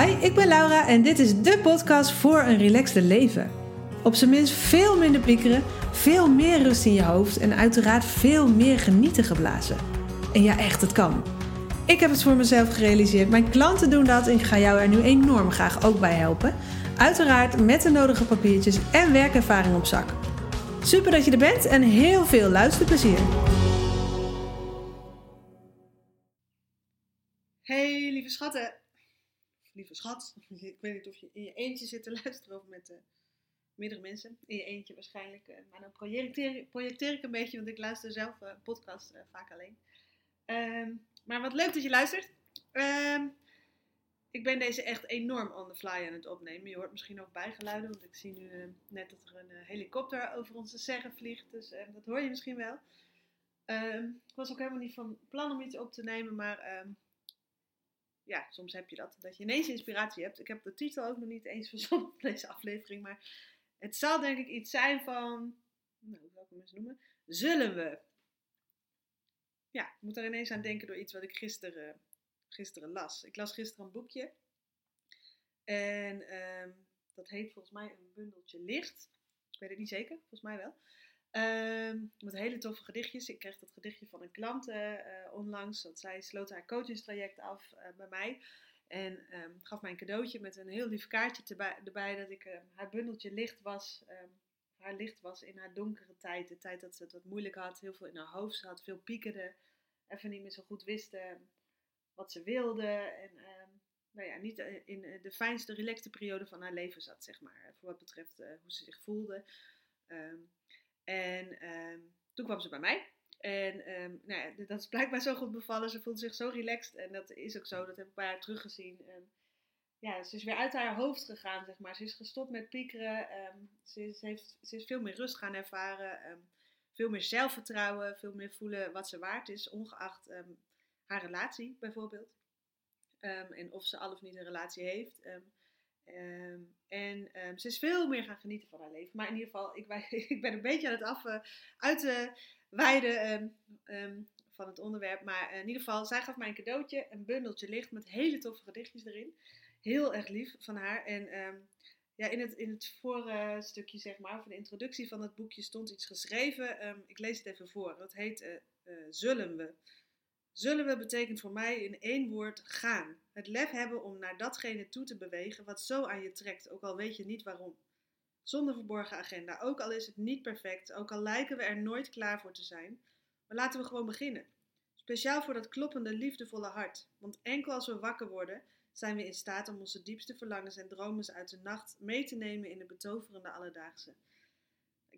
Hi, ik ben Laura en dit is de podcast voor een relaxte leven. Op zijn minst veel minder piekeren, veel meer rust in je hoofd en uiteraard veel meer genieten geblazen. En ja, echt, het kan. Ik heb het voor mezelf gerealiseerd, mijn klanten doen dat en ik ga jou er nu enorm graag ook bij helpen. Uiteraard met de nodige papiertjes en werkervaring op zak. Super dat je er bent en heel veel luisterplezier. Hey lieve schatten. Lieve schat. Ik weet niet of je in je eentje zit te luisteren of met uh, meerdere mensen. In je eentje waarschijnlijk. Uh, maar dan projecteer, ik een beetje, want ik luister zelf uh, podcast vaak alleen. Um, maar wat leuk dat je luistert. Um, ik ben deze echt enorm on the fly aan het opnemen. Je hoort misschien ook bijgeluiden, want ik zie nu net dat er een helikopter over onze zeggen vliegt. Dus dat hoor je misschien wel. Um, ik was ook helemaal niet van plan om iets op te nemen, maar ja, soms heb je dat. Dat je ineens inspiratie hebt. Ik heb de titel ook nog niet eens verzonnen op deze aflevering, maar het zal denk ik iets zijn van, nou, hoe zou ik hem noemen? Zullen we? Ja, ik moet er ineens aan denken door iets wat ik gisteren gisteren las. Ik las gisteren een boekje. En um, dat heet volgens mij een bundeltje licht. Ik weet het niet zeker, volgens mij wel. Um, met hele toffe gedichtjes. Ik kreeg dat gedichtje van een klant uh, onlangs. Want zij sloot haar coachingstraject af uh, bij mij. En um, gaf mij een cadeautje met een heel lief kaartje erbij, dat ik haar bundeltje licht was. haar licht was in haar donkere tijd. De tijd dat ze het wat moeilijk had. Heel veel in haar hoofd. Had veel piekerde. Even niet meer zo goed wisten wat ze wilde. En nou ja, niet in de fijnste, relaxte periode van haar leven zat, zeg maar. Voor wat betreft hoe ze zich voelde. Um, en um, toen kwam ze bij mij. En um, nou ja, dat is blijkbaar zo goed bevallen. Ze voelde zich zo relaxed. En dat is ook zo. Dat heb ik bij haar teruggezien. En, ja, ze is weer uit haar hoofd gegaan, zeg maar. Ze is gestopt met piekeren. ze, is, heeft, ze veel meer rust gaan ervaren. veel meer zelfvertrouwen. Veel meer voelen wat ze waard is. Ongeacht haar relatie bijvoorbeeld. En of ze al of niet een relatie heeft. Um, en ze is veel meer gaan genieten van haar leven. Maar in ieder geval, ik, ik ben een beetje aan het af, uh, uit wijden van het onderwerp. Maar uh, in ieder geval, zij gaf mij een cadeautje, een bundeltje licht met hele toffe gedichtjes erin. Heel erg lief van haar. En ja, in het, in het voorstukje, zeg maar, van de introductie van het boekje stond iets geschreven. ik lees het even voor. Dat heet uh, Zullen we? Zullen we betekent voor mij in één woord gaan. Het lef hebben om naar datgene toe te bewegen wat zo aan je trekt, ook al weet je niet waarom. Zonder verborgen agenda, ook al is het niet perfect, ook al lijken we er nooit klaar voor te zijn. Maar laten we gewoon beginnen. Speciaal voor dat kloppende, liefdevolle hart. Want enkel als we wakker worden, zijn we in staat om onze diepste verlangens en dromen uit de nacht mee te nemen in de betoverende alledaagse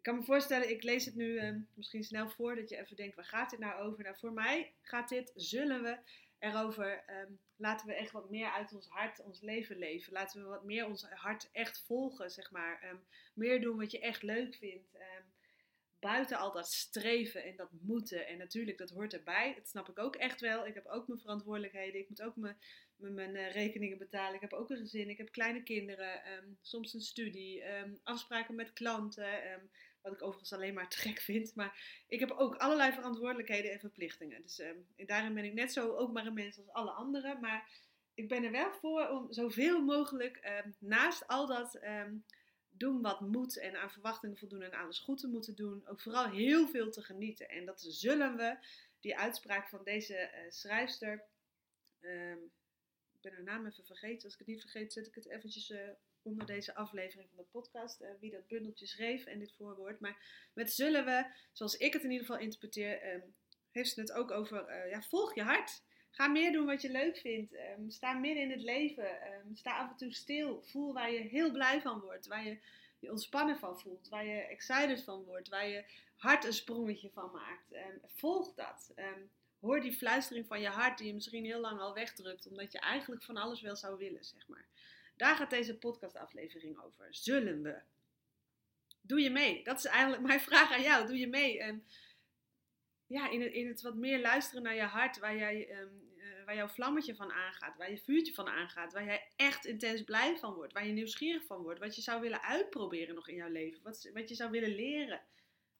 kan me voorstellen, ik lees het nu uh, misschien snel voor, dat je even denkt, waar gaat dit nou over? Nou, voor mij gaat dit, zullen we erover, um, laten we echt wat meer uit ons hart ons leven leven. Laten we wat meer ons hart echt volgen, zeg maar. Um, meer doen wat je echt leuk vindt. Um, buiten al dat streven en dat moeten. En natuurlijk, dat hoort erbij. Dat snap ik ook echt wel. Ik heb ook mijn verantwoordelijkheden. Ik moet ook mijn, mijn, uh, rekeningen betalen. Ik heb ook een gezin. Ik heb kleine kinderen. soms een studie. afspraken met klanten. Wat ik overigens alleen maar te gek vind. Maar ik heb ook allerlei verantwoordelijkheden en verplichtingen. Dus um, daarin ben ik net zo ook maar een mens als alle anderen. Maar ik ben er wel voor om zoveel mogelijk um, naast al dat um, doen wat moet en aan verwachtingen voldoen en alles goed te moeten doen, ook vooral heel veel te genieten. En dat zullen we, die uitspraak van deze uh, schrijfster. ik ben haar naam even vergeten. Als ik het niet vergeet, zet ik het eventjes uh, onder deze aflevering van de podcast uh, wie dat bundeltje schreef en dit voorwoord. Maar met zullen we, zoals ik het in ieder geval interpreteer, um, heeft ze het ook over uh, ja, volg je hart. Ga meer doen wat je leuk vindt. Um, sta midden in het leven. Um, sta af en toe stil. Voel waar je heel blij van wordt. Waar je je ontspannen van voelt. Waar je excited van wordt. Waar je hart een sprongetje van maakt. volg dat. hoor die fluistering van je hart die je misschien heel lang al wegdrukt. Omdat je eigenlijk van alles wel zou willen, zeg maar. Daar gaat deze podcastaflevering over. Zullen we? Doe je mee? Dat is eigenlijk mijn vraag aan jou. Doe je mee? En ja, in het, in het wat meer luisteren naar je hart, waar, jij, um, uh, waar jouw vlammetje van aangaat, waar je vuurtje van aangaat, waar jij echt intens blij van wordt, waar je nieuwsgierig van wordt, wat je zou willen uitproberen nog in jouw leven, wat, wat je zou willen leren,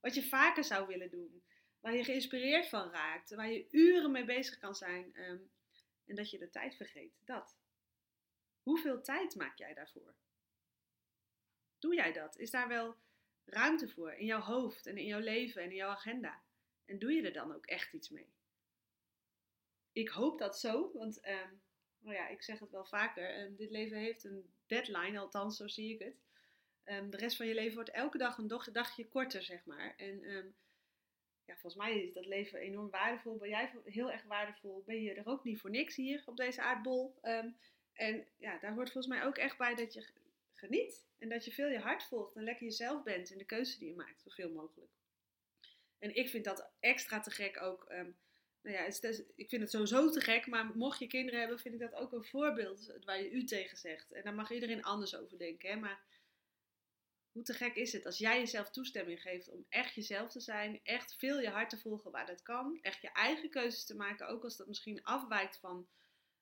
wat je vaker zou willen doen, waar je geïnspireerd van raakt, waar je uren mee bezig kan zijn um, en dat je de tijd vergeet. Dat. Hoeveel tijd maak jij daarvoor? Doe jij dat? Is daar wel ruimte voor in jouw hoofd en in jouw leven en in jouw agenda? En doe je er dan ook echt iets mee? Ik hoop dat zo, want ehm, nou ja, ik zeg het wel vaker. Um, dit leven heeft een deadline, althans zo zie ik het. Um, de rest van je leven wordt elke dag een dagje korter, zeg maar. En ja, volgens mij is dat leven enorm waardevol. Ben jij heel erg waardevol? Ben je er ook niet voor niks hier op deze aardbol? En ja, daar hoort volgens mij ook echt bij dat je geniet. En dat je veel je hart volgt en lekker jezelf bent in de keuze die je maakt, zoveel mogelijk. En ik vind dat extra te gek ook. Um, nou ja, het ik vind het sowieso te gek, maar mocht je kinderen hebben, vind ik dat ook een voorbeeld waar je u tegen zegt. En daar mag iedereen anders over denken. Hè? Maar hoe te gek is het als jij jezelf toestemming geeft om echt jezelf te zijn, echt veel je hart te volgen waar dat kan, echt je eigen keuzes te maken, ook als dat misschien afwijkt van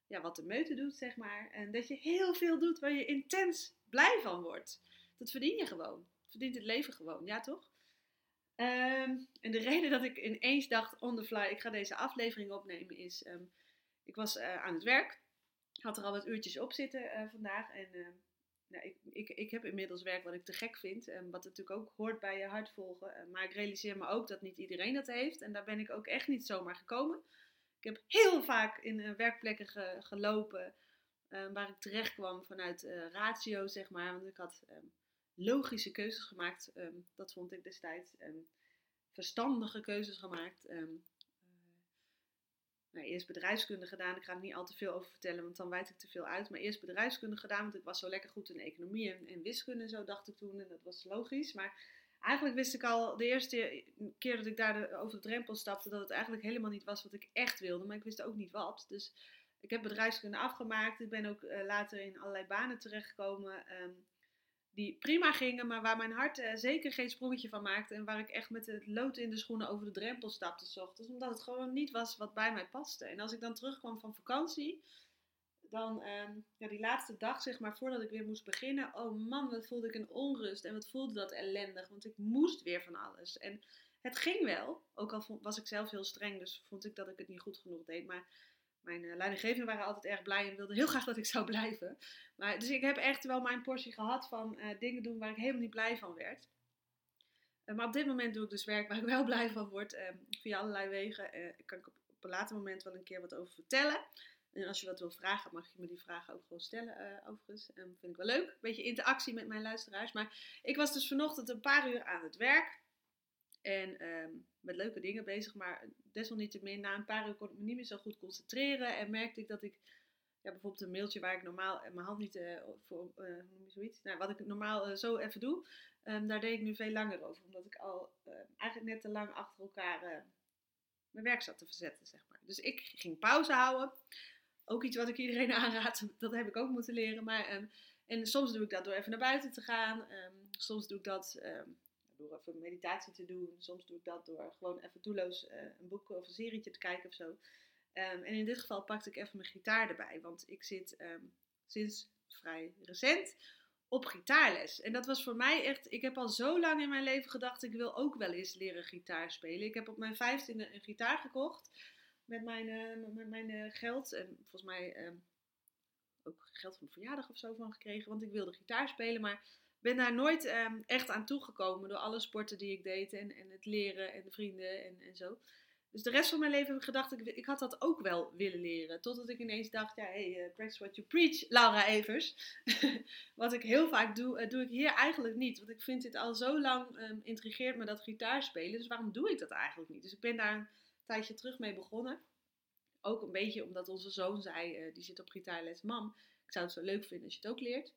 ja, wat de meute doet, zeg maar. En dat je heel veel doet waar je intens blij van wordt. Dat verdien je gewoon. verdient het leven gewoon, ja toch? Ehm, en de reden dat ik ineens dacht, on the fly, ik ga deze aflevering opnemen, is... Ehm, ik was uh, aan het werk. Had er al wat uurtjes op zitten uh, vandaag. En nou, ik, ik, ik heb inmiddels werk wat ik te gek vind. Um, wat natuurlijk ook hoort bij je hart volgen. maar ik realiseer me ook dat niet iedereen dat heeft. En daar ben ik ook echt niet zomaar gekomen. Ik heb heel vaak in werkplekken ge, gelopen. waar ik terecht kwam vanuit ratio, zeg maar. Want ik had logische keuzes gemaakt. Ehm, dat vond ik destijds. Um, verstandige keuzes gemaakt. Um, nou, eerst bedrijfskunde gedaan. Ik ga er niet al te veel over vertellen, want dan wijd ik te veel uit. Maar eerst bedrijfskunde gedaan, want ik was zo lekker goed in economie en, wiskunde zo, dacht ik toen. En dat was logisch. Maar eigenlijk wist ik al de eerste keer dat ik daar over de drempel stapte, dat het eigenlijk helemaal niet was wat ik echt wilde. Maar ik wist ook niet wat. Dus ik heb bedrijfskunde afgemaakt. Ik ben ook uh, later in allerlei banen terechtgekomen die prima gingen, maar waar mijn hart uh, zeker geen sprongetje van maakte. En waar ik echt met het lood in de schoenen over de drempel stapte s. Omdat het gewoon niet was wat bij mij paste. En als ik dan terugkwam van vakantie, dan uh, ja, die laatste dag zeg maar voordat ik weer moest beginnen. Oh man, wat voelde ik een onrust en wat voelde dat ellendig. Want ik moest weer van alles. En het ging wel, ook al was ik zelf heel streng, dus vond ik dat ik het niet goed genoeg deed. Maar mijn uh, leidinggevenden waren altijd erg blij en wilden heel graag dat ik zou blijven. Maar, dus ik heb echt wel mijn portie gehad van uh, dingen doen waar ik helemaal niet blij van werd. Uh, maar op dit moment doe ik dus werk waar ik wel blij van word. Ehm, via allerlei wegen. Daar kan ik op, op, een later moment wel een keer wat over vertellen. En als je wat wil vragen, mag je me die vragen ook gewoon stellen, overigens. Um, vind ik wel leuk. Een beetje interactie met mijn luisteraars. Maar ik was dus vanochtend een paar uur aan het werk. En um, met leuke dingen bezig, maar desalniettemin na een paar uur kon ik me niet meer zo goed concentreren. En merkte ik dat ik ja, bijvoorbeeld een mailtje waar ik normaal mijn hand niet uh, voor, uh, hoe noem je zoiets? Nou, wat ik normaal uh, zo even doe, um, daar deed ik nu veel langer over. Omdat ik al eigenlijk net te lang achter elkaar mijn werk zat te verzetten, zeg maar. Dus ik ging pauze houden. Ook iets wat ik iedereen aanraad, dat heb ik ook moeten leren. Maar, um, en soms doe ik dat door even naar buiten te gaan. Um, soms doe ik dat door even meditatie te doen. Soms doe ik dat door gewoon even doelloos uh, een boek of een serietje te kijken of zo. En in dit geval pakte ik even mijn gitaar erbij. Want ik zit sinds vrij recent op gitaarles. En dat was voor mij echt. Ik heb al zo lang in mijn leven gedacht: ik wil ook wel eens leren gitaar spelen. Ik heb op mijn vijftiende een gitaar gekocht. Met mijn, uh, met mijn uh, geld. En volgens mij uh, ook geld van verjaardag of zo van gekregen. Want ik wilde gitaar spelen. Maar ben daar nooit um, echt aan toegekomen door alle sporten die ik deed en, en het leren en de vrienden en, en zo. Dus de rest van mijn leven heb ik gedacht, ik, ik had dat ook wel willen leren. Totdat ik ineens dacht, ja, hey, uh, practice what you preach, Laura Evers. wat ik heel vaak doe, doe ik hier eigenlijk niet. Want ik vind dit al zo lang, um, intrigeert me dat gitaarspelen. Dus waarom doe ik dat eigenlijk niet? Dus ik ben daar tijdje terug mee begonnen. Ook een beetje omdat onze zoon zei, uh, die zit op gitaarles, mam, ik zou het zo leuk vinden als je het ook leert.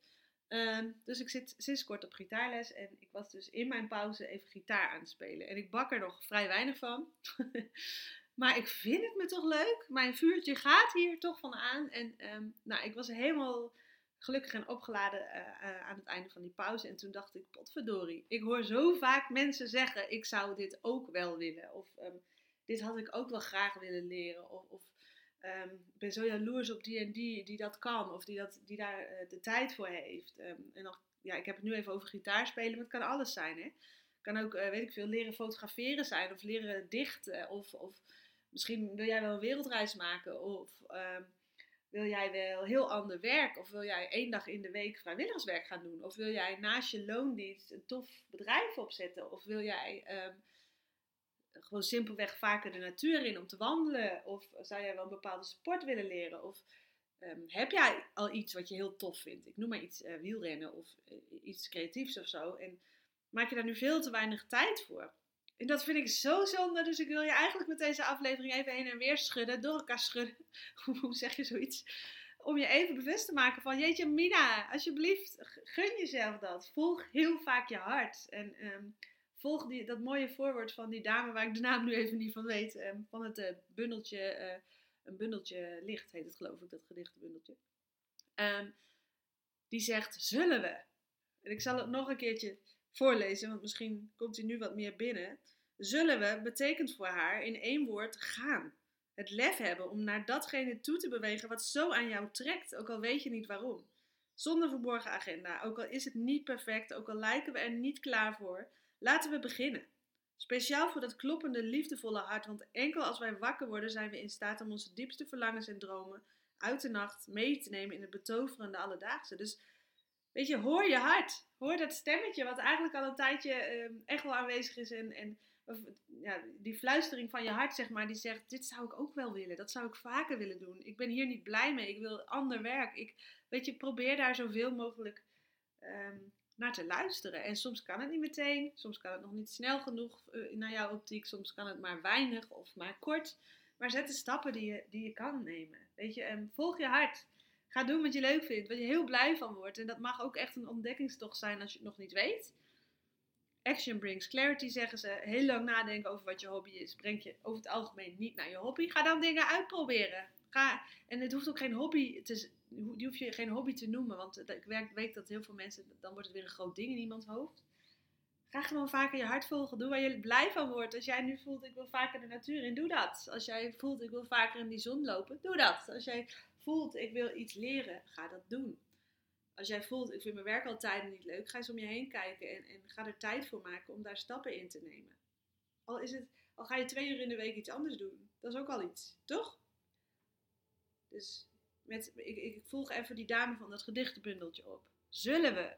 Um, dus ik zit sinds kort op gitaarles en ik was dus in mijn pauze even gitaar aan het spelen. En ik bak er nog vrij weinig van. maar ik vind het me toch leuk. Mijn vuurtje gaat hier toch van aan. En um, nou, ik was helemaal gelukkig en opgeladen uh, uh, aan het einde van die pauze. En toen dacht ik, potverdorie. Ik hoor zo vaak mensen zeggen, ik zou dit ook wel willen. Of um, dit had ik ook wel graag willen leren. Of, of ik ben zo jaloers op die en die die dat kan of die, dat, die daar uh, de tijd voor heeft. Um, en nog, ja, ik heb het nu even over gitaar spelen, maar het kan alles zijn. Het kan ook, uh, weet ik veel, leren fotograferen zijn of leren dichten. Of, of misschien wil jij wel een wereldreis maken of um, Wil jij wel heel ander werk? Of wil jij één dag in de week vrijwilligerswerk gaan doen? Of wil jij naast je loondienst een tof bedrijf opzetten? Of wil jij ehm, gewoon simpelweg vaker de natuur in om te wandelen? Of zou jij wel een bepaalde sport willen leren? Of ehm, heb jij al iets wat je heel tof vindt? Ik noem maar iets uh, wielrennen of uh, iets creatiefs of zo. En maak je daar nu veel te weinig tijd voor? En dat vind ik zo zonde. Dus ik wil je eigenlijk met deze aflevering even heen en weer schudden. Door elkaar schudden. Hoe zeg je zoiets? Om je even bewust te maken van... Jeetje Mina, alsjeblieft, gun jezelf dat. Volg heel vaak je hart. En um, volg die, dat mooie voorwoord van die dame... waar ik de naam nu even niet van weet. Um, van het uh, bundeltje... Uh, een bundeltje licht heet het geloof ik, dat gedichtenbundeltje. Um, die zegt, zullen we? En ik zal het nog een keertje voorlezen, want misschien komt hij nu wat meer binnen. Zullen we betekent voor haar in één woord gaan. Het lef hebben om naar datgene toe te bewegen wat zo aan jou trekt, ook al weet je niet waarom. Zonder verborgen agenda, ook al is het niet perfect, ook al lijken we er niet klaar voor, laten we beginnen. Speciaal voor dat kloppende, liefdevolle hart, want enkel als wij wakker worden zijn we in staat om onze diepste verlangens en dromen uit de nacht mee te nemen in het betoverende alledaagse. Dus weet je, hoor je hart. Hoor dat stemmetje wat eigenlijk al een tijdje uh, echt wel aanwezig is. En, en ja, die fluistering van je hart, zeg maar, die zegt: Dit zou ik ook wel willen. Dat zou ik vaker willen doen. Ik ben hier niet blij mee. Ik wil ander werk. Ik, weet je, probeer daar zoveel mogelijk um, naar te luisteren. En soms kan het niet meteen. Soms kan het nog niet snel genoeg uh, naar jouw optiek. Soms kan het maar weinig of maar kort. Maar zet de stappen die je, die je kan nemen. Weet je, en volg je hart. Ga doen wat je leuk vindt, wat je heel blij van wordt. En dat mag ook echt een ontdekkingstocht zijn als je het nog niet weet. Action brings clarity, zeggen ze. Heel lang nadenken over wat je hobby is, brengt je over het algemeen niet naar je hobby. Ga dan dingen uitproberen. Ga, en het hoeft ook geen hobby te, die hoef je geen hobby te noemen, want ik weet dat heel veel mensen, dan wordt het weer een groot ding in iemands hoofd. Ga gewoon vaker je hart volgen. Doe waar je blij van wordt. Als jij nu voelt, ik wil vaker de natuur in, doe dat. Als jij voelt, ik wil vaker in die zon lopen, doe dat. Als jij voelt, ik wil iets leren, ga dat doen. Als jij voelt, ik vind mijn werk altijd niet leuk, ga eens om je heen kijken en, en ga er tijd voor maken om daar stappen in te nemen. Al, is het, al ga je twee uur in de week iets anders doen, dat is ook al iets, toch? Dus met, ik, ik volg even die dame van dat gedichtenbundeltje op. Zullen we?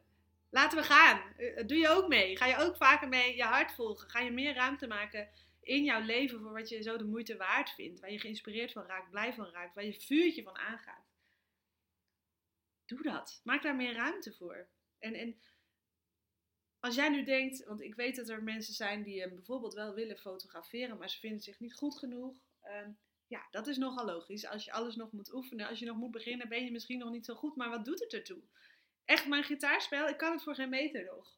Laten we gaan. Eh, doe je ook mee? Ga je ook vaker mee je hart volgen? Ga je meer ruimte maken in jouw leven voor wat je zo de moeite waard vindt, waar je geïnspireerd van raakt, blij van raakt, waar je vuurtje van aangaat. Doe dat. Maak daar meer ruimte voor. En, en als jij nu denkt, want ik weet dat er mensen zijn die bijvoorbeeld wel willen fotograferen, maar ze vinden zich niet goed genoeg. Um, ja, dat is nogal logisch. Als je alles nog moet oefenen, als je nog moet beginnen, ben je misschien nog niet zo goed, maar wat doet het ertoe? Echt, mijn gitaarspel, ik kan het voor geen meter nog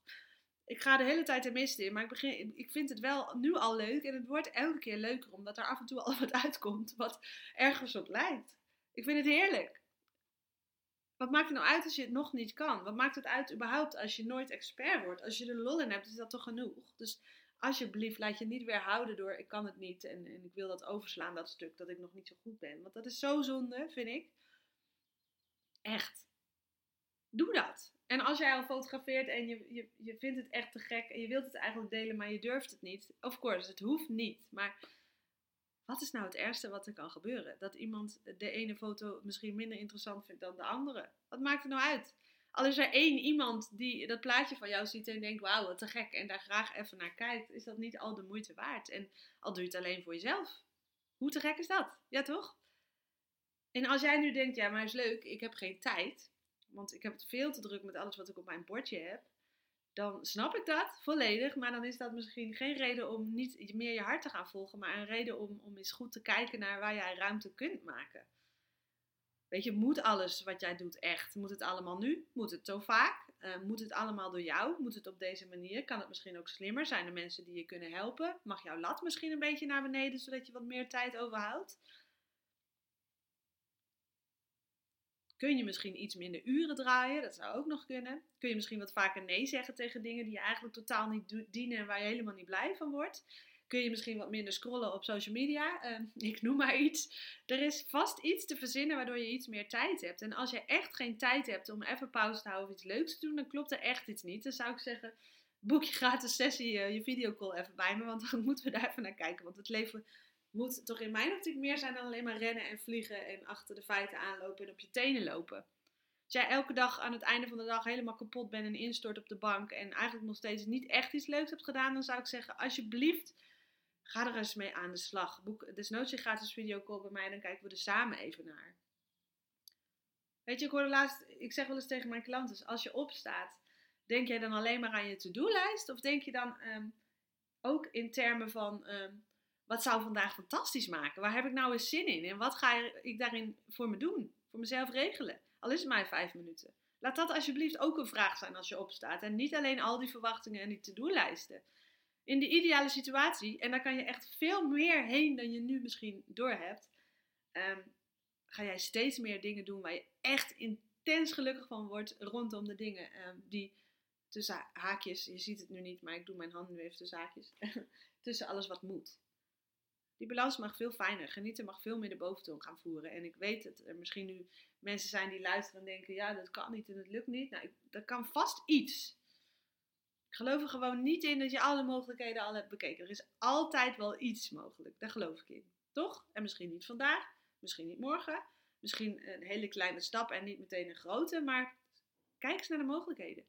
ik ga de hele tijd de mist in. Maar ik, begin, ik vind het wel nu al leuk. En het wordt elke keer leuker. Omdat er af en toe al wat uitkomt. Wat ergens op lijkt. Ik vind het heerlijk. Wat maakt het nou uit als je het nog niet kan? Wat maakt het uit überhaupt als je nooit expert wordt? Als je er lol in hebt, is dat toch genoeg? Dus alsjeblieft, laat je niet weerhouden door ik kan het niet. En, en ik wil dat overslaan, dat stuk, dat ik nog niet zo goed ben. Want dat is zo zonde, vind ik. Echt. Doe dat. En als jij al fotografeert en je, je, je vindt het echt te gek en je wilt het eigenlijk delen, maar je durft het niet. Of course, het hoeft niet. Maar wat is nou het ergste wat er kan gebeuren? Dat iemand de ene foto misschien minder interessant vindt dan de andere. Wat maakt het nou uit? Al is er één iemand die dat plaatje van jou ziet en denkt, wauw, wat te gek, en daar graag even naar kijkt, is dat niet al de moeite waard. En al doe je het alleen voor jezelf. Hoe te gek is dat? Ja, toch? En als jij nu denkt, ja, maar is leuk, ik heb geen tijd want ik heb het veel te druk met alles wat ik op mijn bordje heb, dan snap ik dat volledig. Maar dan is dat misschien geen reden om niet meer je hart te gaan volgen, maar een reden om, om eens goed te kijken naar waar jij ruimte kunt maken. Weet je, moet alles wat jij doet echt? Moet het allemaal nu? Moet het zo vaak? Uh, moet het allemaal door jou? Moet het op deze manier? Kan het misschien ook slimmer? Zijn er mensen die je kunnen helpen? Mag jouw lat misschien een beetje naar beneden, zodat je wat meer tijd overhoudt? Kun je misschien iets minder uren draaien? Dat zou ook nog kunnen. Kun je misschien wat vaker nee zeggen tegen dingen die je eigenlijk totaal niet dienen en waar je helemaal niet blij van wordt? Kun je misschien wat minder scrollen op social media? Uh, ik noem maar iets. Er is vast iets te verzinnen waardoor je iets meer tijd hebt. En als je echt geen tijd hebt om even pauze te houden of iets leuks te doen, dan klopt er echt iets niet. Dan zou ik zeggen, boek je gratis sessie, uh, je videocall even bij me, want dan moeten we daar even naar kijken. Want het leven moet toch in mijn optiek meer zijn dan alleen maar rennen en vliegen en achter de feiten aanlopen en op je tenen lopen. Als jij elke dag aan het einde van de dag helemaal kapot bent en instort op de bank en eigenlijk nog steeds niet echt iets leuks hebt gedaan, dan zou ik zeggen, alsjeblieft, ga er eens mee aan de slag. Boek desnoods je gratis videocall bij mij, dan kijken we er samen even naar. Weet je, ik hoorde laatst, ik zeg wel eens tegen mijn klanten, als je opstaat, denk jij dan alleen maar aan je to-do-lijst? Of denk je dan ehm, ook in termen van, ehm, wat zou vandaag fantastisch maken? Waar heb ik nou eens zin in? En wat ga ik daarin voor me doen? Voor mezelf regelen? Al is het maar vijf minuten. Laat dat alsjeblieft ook een vraag zijn als je opstaat. En niet alleen al die verwachtingen en die to-do-lijsten. In de ideale situatie, en daar kan je echt veel meer heen dan je nu misschien doorhebt, um, ga jij steeds meer dingen doen waar je echt intens gelukkig van wordt rondom de dingen um, die tussen haakjes, je ziet het nu niet, maar ik doe mijn handen nu even tussen haakjes, tussen alles wat moet. Die balans mag veel fijner. Genieten mag veel meer de boventoon gaan voeren. En ik weet dat er misschien nu mensen zijn die luisteren en denken: ja, dat kan niet en het lukt niet. Nou, dat kan vast iets. Ik geloof er gewoon niet in dat je alle mogelijkheden al hebt bekeken. Er is altijd wel iets mogelijk. Daar geloof ik in. Toch? En misschien niet vandaag, misschien niet morgen. Misschien een hele kleine stap en niet meteen een grote. Maar kijk eens naar de mogelijkheden.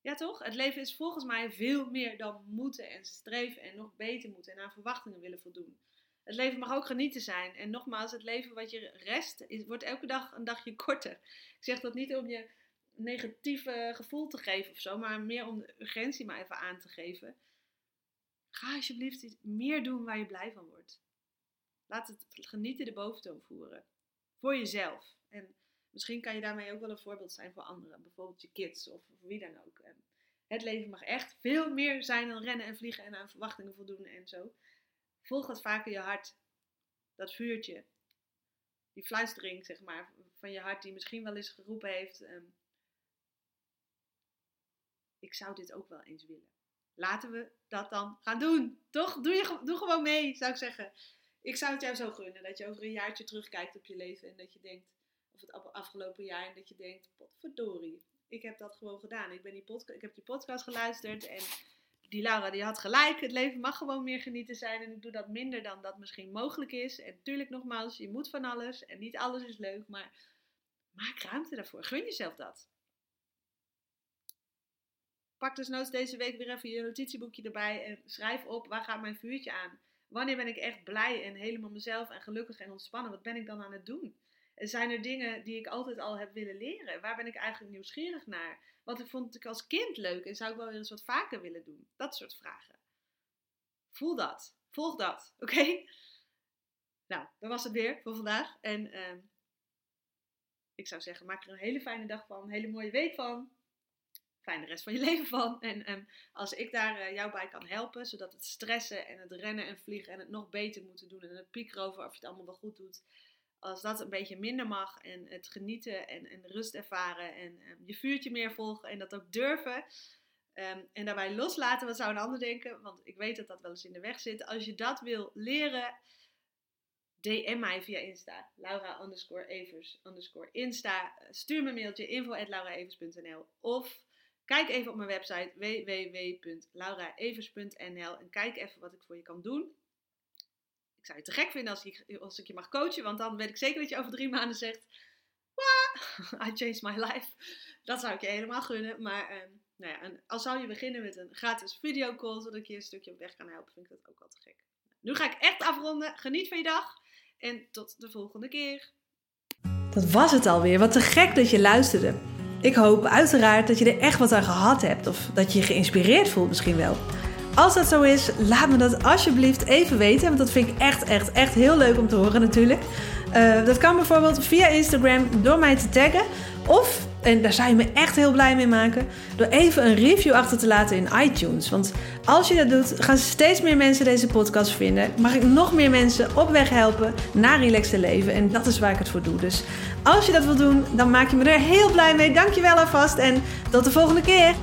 Ja, toch? Het leven is volgens mij veel meer dan moeten en streven en nog beter moeten en aan verwachtingen willen voldoen. Het leven mag ook genieten zijn. En nogmaals, het leven wat je rest, wordt elke dag een dagje korter. Ik zeg dat niet om je negatieve gevoel te geven of zo, maar meer om de urgentie maar even aan te geven. Ga alsjeblieft iets meer doen waar je blij van wordt. Laat het genieten de boventoon voeren. Voor jezelf. En Misschien kan je daarmee ook wel een voorbeeld zijn voor anderen, bijvoorbeeld je kids of wie dan ook. Het leven mag echt veel meer zijn dan rennen en vliegen en aan verwachtingen voldoen en zo. Volg wat vaker je hart, dat vuurtje, die fluistering zeg maar van je hart die misschien wel eens geroepen heeft. Ehm, ik zou dit ook wel eens willen. Laten we dat dan gaan doen. Toch? Doe, je, doe gewoon mee, zou ik zeggen. Ik zou het jou zo gunnen dat je over een jaartje terugkijkt op je leven en dat je denkt: of het afgelopen jaar en dat je denkt, potverdorie, ik heb dat gewoon gedaan. Ik, ben die podcast, ik heb die podcast geluisterd en die Laura die had gelijk. Het leven mag gewoon meer genieten zijn en ik doe dat minder dan dat misschien mogelijk is. En natuurlijk nogmaals, je moet van alles en niet alles is leuk, maar maak ruimte daarvoor. Gun jezelf dat. Pak dus noods deze week weer even je notitieboekje erbij en schrijf op waar gaat mijn vuurtje aan. Wanneer ben ik echt blij en helemaal mezelf en gelukkig en ontspannen? Wat ben ik dan aan het doen? Zijn er dingen die ik altijd al heb willen leren? Waar ben ik eigenlijk nieuwsgierig naar? Wat vond ik als kind leuk en zou ik wel weer eens wat vaker willen doen? Dat soort vragen. Voel dat. Volg dat. Oké? Nou, dat was het weer voor vandaag. En uh, ik zou zeggen, maak er een hele fijne dag van. Een hele mooie week van. Fijne rest van je leven van. En um, als ik daar uh, jou bij kan helpen, zodat het stressen en het rennen en vliegen en het nog beter moeten doen en het piekeren over of je het allemaal wel goed doet als dat een beetje minder mag en het genieten en, en rust ervaren en um, je vuurtje meer volgen en dat ook durven. Um, en daarbij loslaten, wat zou een ander denken? Want ik weet dat dat wel eens in de weg zit. Als je dat wil leren, DM mij via Insta. Laura underscore Evers underscore Insta. Stuur me een mailtje info at Of kijk even op mijn website www.lauraevers.nl en kijk even wat ik voor je kan doen ik zou het te gek vinden als ik, als ik je mag coachen, want dan weet ik zeker dat je over drie maanden zegt: Wah, I changed my life. Dat zou ik je helemaal gunnen. Maar uh, nou ja, en als zou je beginnen met een gratis videocall, zodat ik je een stukje op weg kan helpen, vind ik dat ook al te gek. Nu ga ik echt afronden. Geniet van je dag en tot de volgende keer. Dat was het alweer. Wat te gek dat je luisterde. Ik hoop uiteraard dat je er echt wat aan gehad hebt of dat je je geïnspireerd voelt misschien wel. Als dat zo is, laat me dat alsjeblieft even weten. Want dat vind ik echt, echt, echt heel leuk om te horen natuurlijk. Uh, dat kan bijvoorbeeld via Instagram door mij te taggen. Of, en daar zou je me echt heel blij mee maken, door even een review achter te laten in iTunes. Want als je dat doet, gaan steeds meer mensen deze podcast vinden. Mag ik nog meer mensen op weg helpen naar relaxte leven. En dat is waar ik het voor doe. Dus als je dat wil doen, dan maak je me er heel blij mee. Dankjewel alvast en tot de volgende keer.